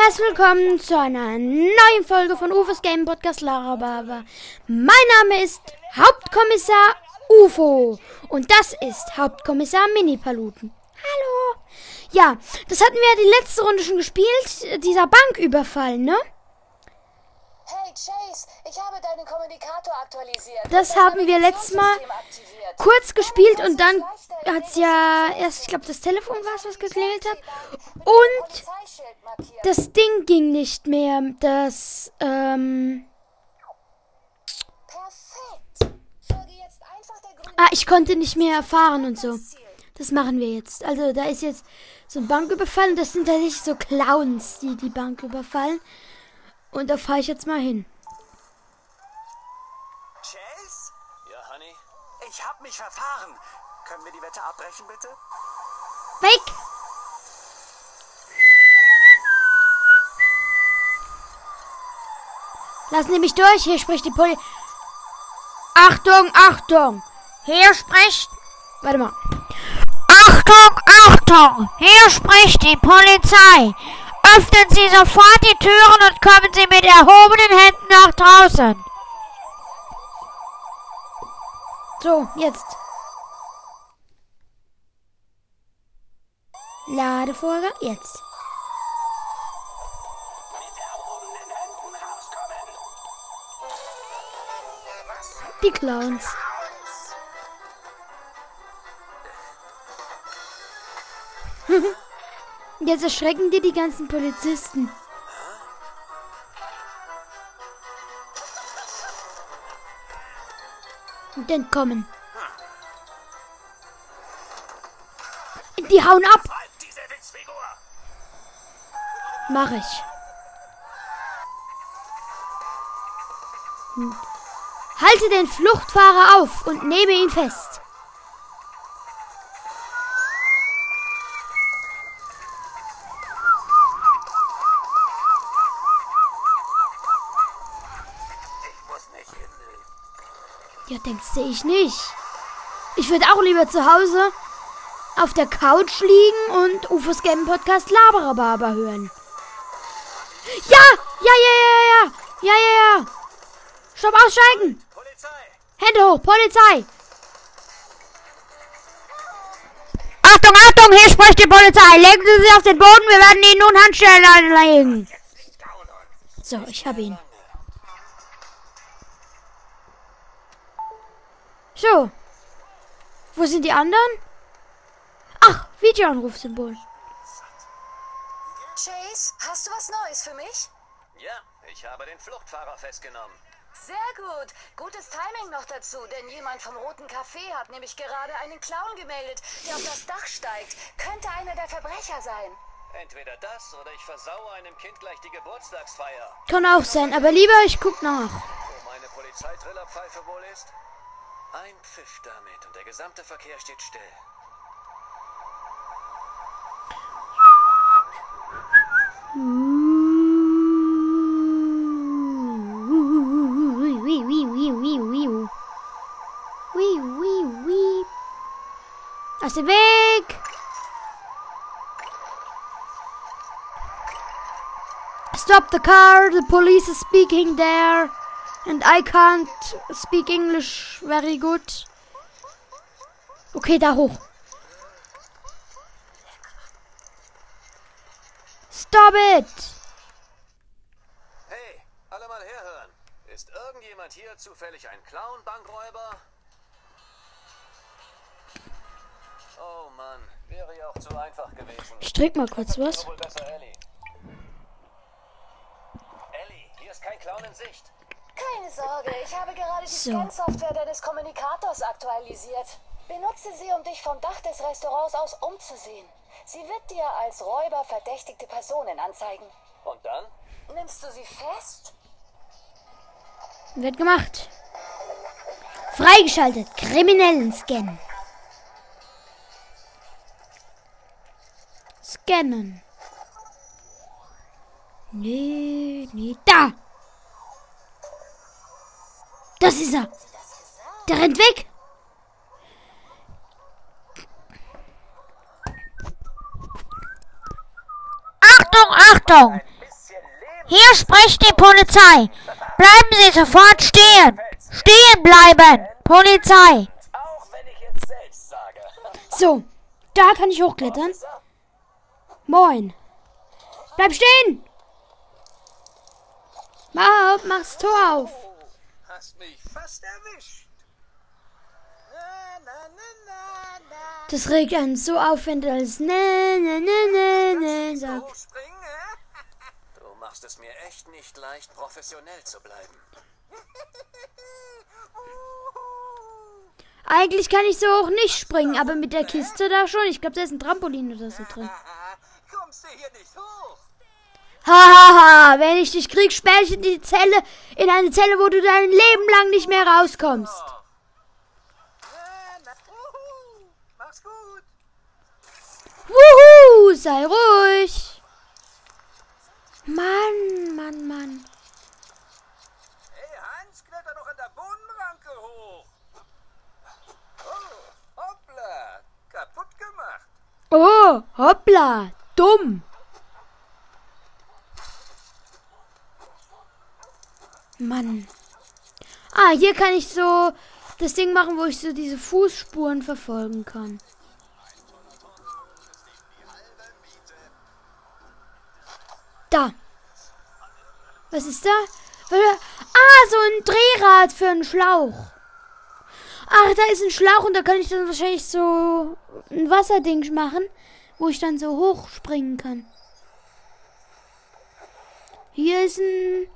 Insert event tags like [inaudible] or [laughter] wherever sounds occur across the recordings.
Herzlich willkommen zu einer neuen Folge von Ufos Game Podcast Lara Baba. Mein Name ist Hauptkommissar UFO und das ist Hauptkommissar Mini Paluten. Hallo. Ja, das hatten wir ja die letzte Runde schon gespielt, dieser Banküberfall, ne? Hey Chase, ich habe deinen Kommunikator aktualisiert. Das haben wir letztes Mal kurz gespielt und dann hat's ja erst, ich glaube, das Telefon war es, was geklingelt hat. Und das Ding ging nicht mehr. Das, ähm. Ah, ich konnte nicht mehr fahren und so. Das machen wir jetzt. Also, da ist jetzt so ein Banküberfall und das sind tatsächlich so Clowns, die die Bank überfallen. Und da fahre ich jetzt mal hin. Chase? Ja, Honey? Ich hab mich verfahren. Können wir die Wette abbrechen, bitte? Weg! Lassen Sie mich durch, hier spricht die Poli... Achtung, Achtung! Hier spricht... Warte mal. Achtung, Achtung! Hier spricht die Polizei. Öffnen Sie sofort die Türen und kommen Sie mit erhobenen Händen nach draußen. So, jetzt. Ladevorgang, jetzt. Die Clowns. Jetzt erschrecken dir die ganzen Polizisten. Und entkommen. Die hauen ab. Mach ich. Hm. Halte den Fluchtfahrer auf und nehme ihn fest. Denkst du, ich nicht. Ich würde auch lieber zu Hause auf der Couch liegen und UFOs Game Podcast Laberababa hören. Ja! Ja, ja, ja, ja! Ja, ja, ja! Stopp, aussteigen! Polizei! Hände hoch, Polizei! Achtung, Achtung, hier spricht die Polizei. Legen Sie sich auf den Boden, wir werden Ihnen nun Handschellen anlegen. So, ich habe ihn. So. Wo sind die anderen? Ach, Videoanrufsymbol. Chase, hast du was Neues für mich? Ja, ich habe den Fluchtfahrer festgenommen. Sehr gut. Gutes Timing noch dazu, denn jemand vom Roten Café hat nämlich gerade einen Clown gemeldet, der auf das Dach steigt. Könnte einer der Verbrecher sein. Entweder das oder ich versaue einem Kind gleich die Geburtstagsfeier. Kann auch sein, aber lieber ich guck nach. Wo meine Polizeitrillerpfeife wohl ist? Ein Pfiff damit und der gesamte Verkehr steht still. Aus dem Weg! Stop the car, the police is speaking there. And I can't speak English very good. Okay, da hoch. Stop it! Hey, alle mal herhören. Ist irgendjemand hier zufällig ein Clown, Bankräuber? Oh Mann, wäre ja auch zu einfach gewesen. Ich drück mal kurz was. Ellie. Ellie, hier ist kein Clown in Sicht. Keine Sorge, ich habe gerade die So. Scan-Software deines Kommunikators aktualisiert. Benutze sie, um dich vom Dach des Restaurants aus umzusehen. Sie wird dir als Räuber verdächtigte Personen anzeigen. Und dann? Nimmst du sie fest? Wird gemacht. Freigeschaltet. Kriminellen scannen. Scannen. Nee, nee, da. Das ist er. Der rennt weg. Achtung, Achtung. Hier spricht die Polizei. Bleiben Sie sofort stehen. Stehen bleiben. Polizei. So, da kann ich hochklettern. Moin. Bleib stehen. Mach auf, mach's Tor auf. Hast mich fast erwischt. Na, na, na, na, na. Das regt einen so auf, wenn du alles ne, ne, ne, ne, ne sagst. [laughs] Du machst es mir echt nicht leicht, professionell zu bleiben. Eigentlich kann ich so hoch nicht springen, aber mit der Kiste da schon. Ich glaube, da ist ein Trampolin oder so drin. Kommst du hier nicht hoch? Hahaha, wenn ich dich krieg, sperre ich in die Zelle, in eine Zelle, wo du dein Leben lang nicht mehr rauskommst. Wuhu, sei ruhig. Mann, Mann, Mann. Hey, Hans, kletter doch an der Bohnenranke hoch. Oh, hoppla. Kaputt gemacht. Oh, hoppla, dumm. Mann. Ah, hier kann ich so das Ding machen, wo ich so diese Fußspuren verfolgen kann. Da. Was ist da? Ah, so ein Drehrad für einen Schlauch. Ach, da ist ein Schlauch und da kann ich dann wahrscheinlich so ein Wasserding machen, wo ich dann so hochspringen kann. Hier ist ein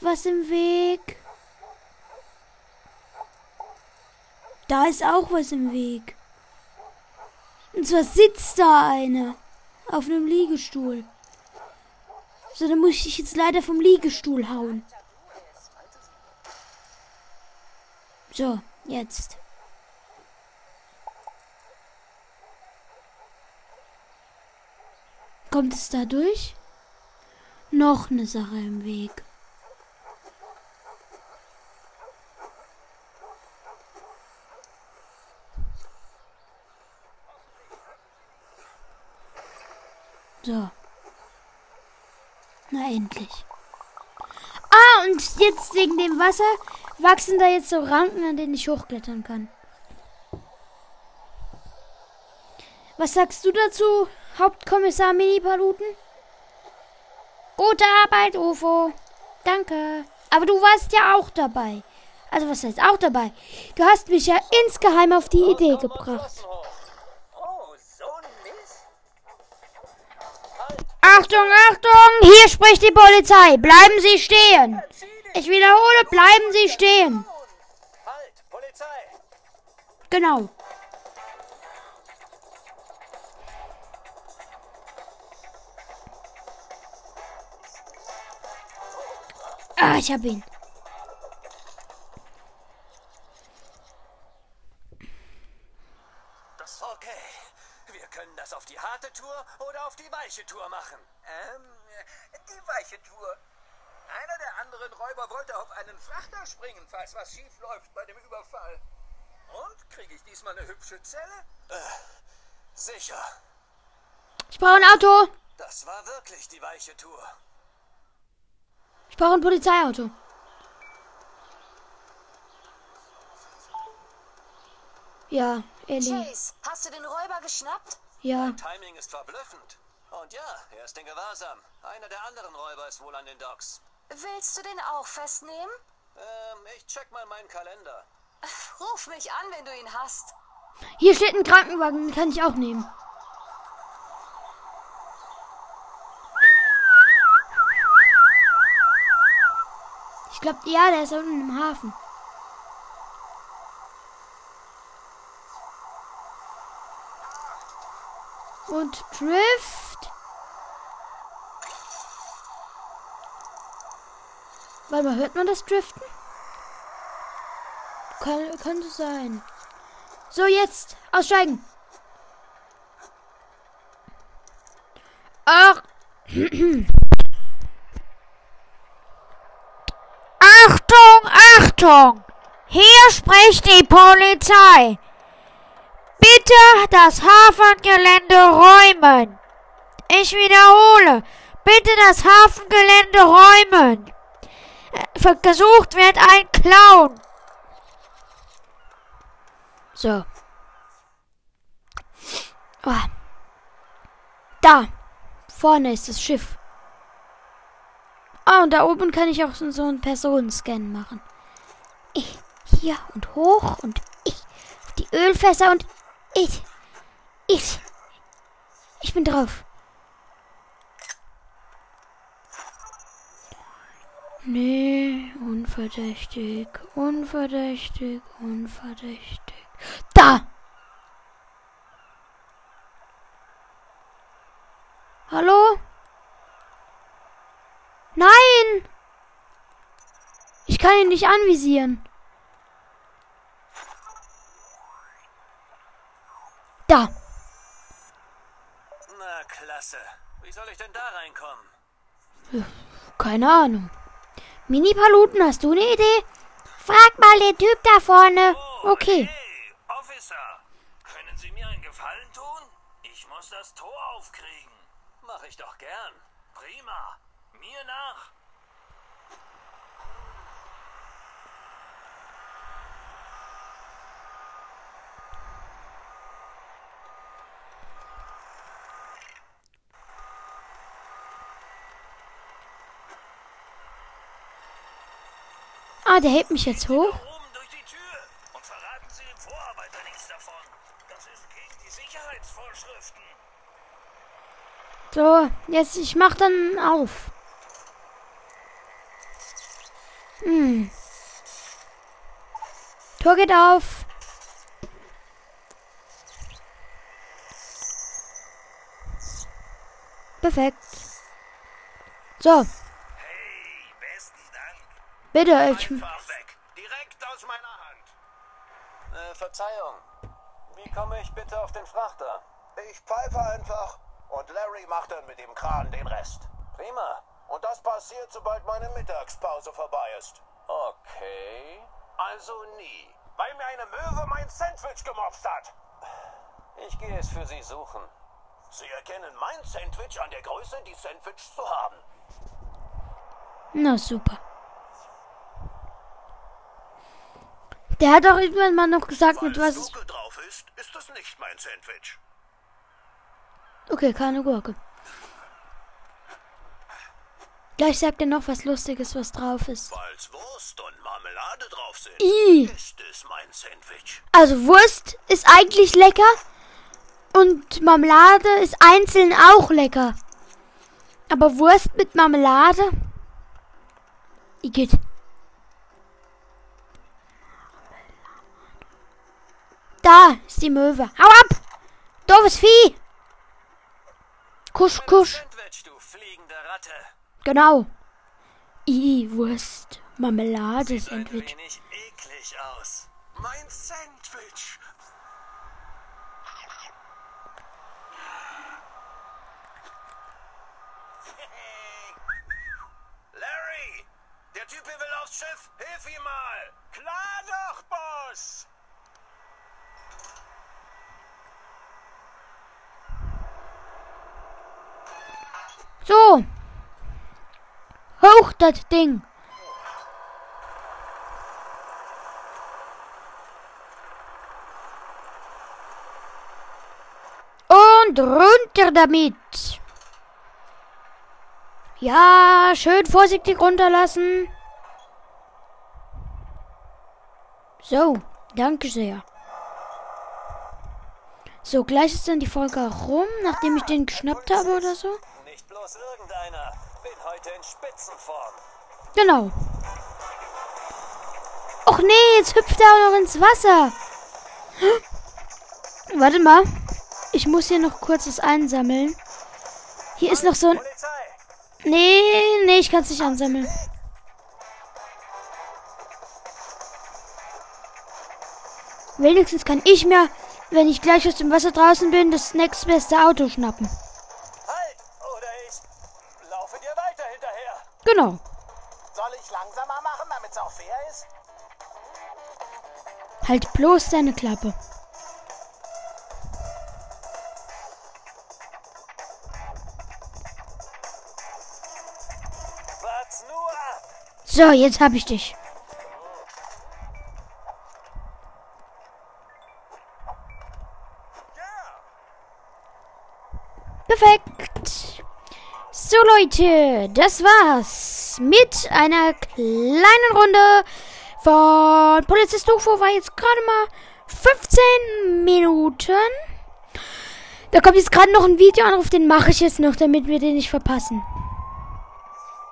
was im Weg. Da ist auch was im Weg. Und zwar sitzt da einer auf einem Liegestuhl. So, dann muss ich jetzt leider vom Liegestuhl hauen. So, jetzt. Kommt es da durch? Noch eine Sache im Weg. So. Na endlich. Ah, und jetzt wegen dem Wasser wachsen da jetzt so Ranken, an denen ich hochklettern kann. Was sagst du dazu, Hauptkommissar Mini-Paluten? Gute Arbeit, UFO. Danke. Aber du warst ja auch dabei. Also was heißt auch dabei? Du hast mich ja insgeheim auf die Idee gebracht. Achtung, Achtung! Hier spricht die Polizei. Bleiben Sie stehen. Ich wiederhole, bleiben Sie stehen. Halt, Polizei. Genau. Ah, ich hab ihn. Das okay. Wir können das auf die harte Tour oder auf die weiche Tour machen. Ähm, die weiche Tour. Einer der anderen Räuber wollte auf einen Frachter springen, falls was schief läuft bei dem Überfall. Und kriege ich diesmal eine hübsche Zelle? Äh, sicher. Ich brauche ein Auto. Das war wirklich die weiche Tour. Ich brauche ein Polizeiauto. Ja, Ellie. Chase, hast du den Räuber geschnappt? Ja. Timing ist verblüffend. Und ja, er ist in Gewahrsam. Einer der anderen Räuber ist wohl an den Docks. Willst du den auch festnehmen? Ähm, ich check mal meinen Kalender. Ruf mich an, wenn du ihn hast. Hier steht ein Krankenwagen, den kann ich auch nehmen. Ich glaube, ja, der ist unten im Hafen. Und Drift. Warte mal, hört man das Driften? Kann, könnte sein. So, jetzt aussteigen. Ach. [clears throat] Achtung, Achtung! Hier spricht die Polizei. Bitte das Hafengelände räumen. Ich wiederhole. bitte das Hafengelände räumen. Äh, Gesucht wird ein Clown. So. Oh. Da. Vorne ist das Schiff. Ah, und da oben kann ich auch so, einen Personenscan machen. Ich hier und hoch und ich die Ölfässer und ich. Ich. Ich bin drauf. Nee, unverdächtig, unverdächtig, unverdächtig. Da! Hallo? Nein! Ich kann ihn nicht anvisieren. Da. Na, klasse. Wie soll ich denn da reinkommen? Keine Ahnung. Mini-Paluten, hast du eine Idee? Frag mal den Typ da vorne. Oh, Okay. Hey, Officer. Können Sie mir einen Gefallen tun? Ich muss das Tor aufkriegen. Mach ich doch gern. Prima. Mir nach. Ah, der hebt mich jetzt hoch. So, jetzt ich mach dann auf. Hm. Tor geht auf. Perfekt. So. Bitte. Ich. Direkt aus meiner Hand. Äh, Verzeihung. Wie komme ich bitte auf den Frachter? Ich pfeife einfach und Larry macht dann mit dem Kran den Rest. Prima. Und das passiert, sobald meine Mittagspause vorbei ist. Okay. Also nie. Weil mir eine Möwe mein Sandwich gemobst hat. Ich gehe es für Sie suchen. Sie erkennen mein Sandwich an der Größe, die Sandwich zu haben. na super. Der hat auch irgendwann mal noch gesagt, mit was ist, ist es nicht mein Sandwich. Okay, keine Gurke. Gleich sagt er noch was Lustiges, was drauf ist. Weil's Wurst und Marmelade drauf sind, I. ist es mein Sandwich. Also Wurst ist eigentlich lecker und Marmelade ist einzeln auch lecker. Aber Wurst mit Marmelade? Igitt. Da ist die Möwe. Hau ab! Doofes Vieh! Kusch, kusch. Genau. I, Wurst. Marmelade Sandwich. wenig eklig aus. Mein Sandwich. Larry! Der Typ will aufs Schiff. Hilf ihm mal. Klar doch, Boss. So. Hoch das Ding. Und runter damit. Ja, schön vorsichtig runterlassen. So, danke sehr. So, gleich ist dann die Folge rum, nachdem ich den geschnappt habe oder so. Nicht bloß irgendeiner. Bin heute in Spitzenform. Genau. Och nee, jetzt hüpft er auch noch ins Wasser. [gasps] Warte mal. Ich muss hier noch kurz was einsammeln. Hier ist noch so ein... Nee, nee, ich kann es nicht ansammeln. Wenigstens kann ich mir, wenn ich gleich aus dem Wasser draußen bin, das nächstbeste Auto schnappen. Halt bloß deine Klappe. So, jetzt hab ich dich. Perfekt. So Leute, das war's mit einer kleinen Runde von Polizist UFO. War jetzt gerade mal 15 Minuten. Da kommt jetzt gerade noch ein Videoanruf, den mache ich jetzt noch, damit wir den nicht verpassen.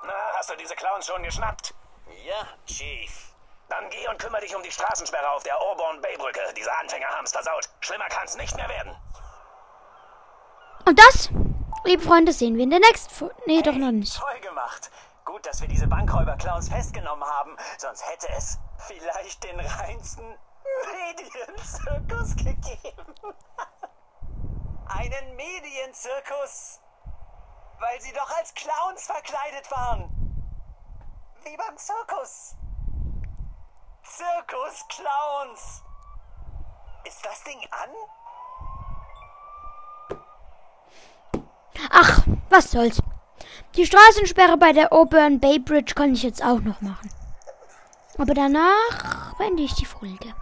Na, hast du diese Clowns schon geschnappt? Ja, Chief. Dann geh und kümmere dich um die Straßensperre auf der Auburn Bay Brücke. Diese Anfänger haben's versaut. Schlimmer kann's nicht mehr werden. Und das, liebe Freunde, sehen wir in der nächsten Folge. Nee, doch noch nicht. Toll gemacht. Gut, dass wir diese Bankräuber-Clowns festgenommen haben. Sonst hätte es vielleicht den reinsten Medienzirkus gegeben. [laughs] Einen Medienzirkus. Weil sie doch als Clowns verkleidet waren. Wie beim Zirkus. Zirkus-Clowns. Ist das Ding an? Ach, was soll's. Die Straßensperre bei der Auburn Bay Bridge kann ich jetzt auch noch machen. Aber danach beende ich die Folge.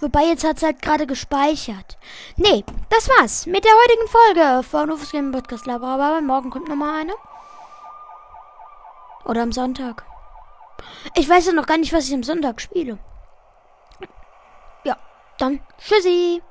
Wobei jetzt hat's halt gerade gespeichert. Nee, das war's mit der heutigen Folge von Ufos Game Podcast Laber. Morgen kommt nochmal eine. Oder am Sonntag. Ich weiß ja noch gar nicht, was ich am Sonntag spiele. Ja, dann tschüssi.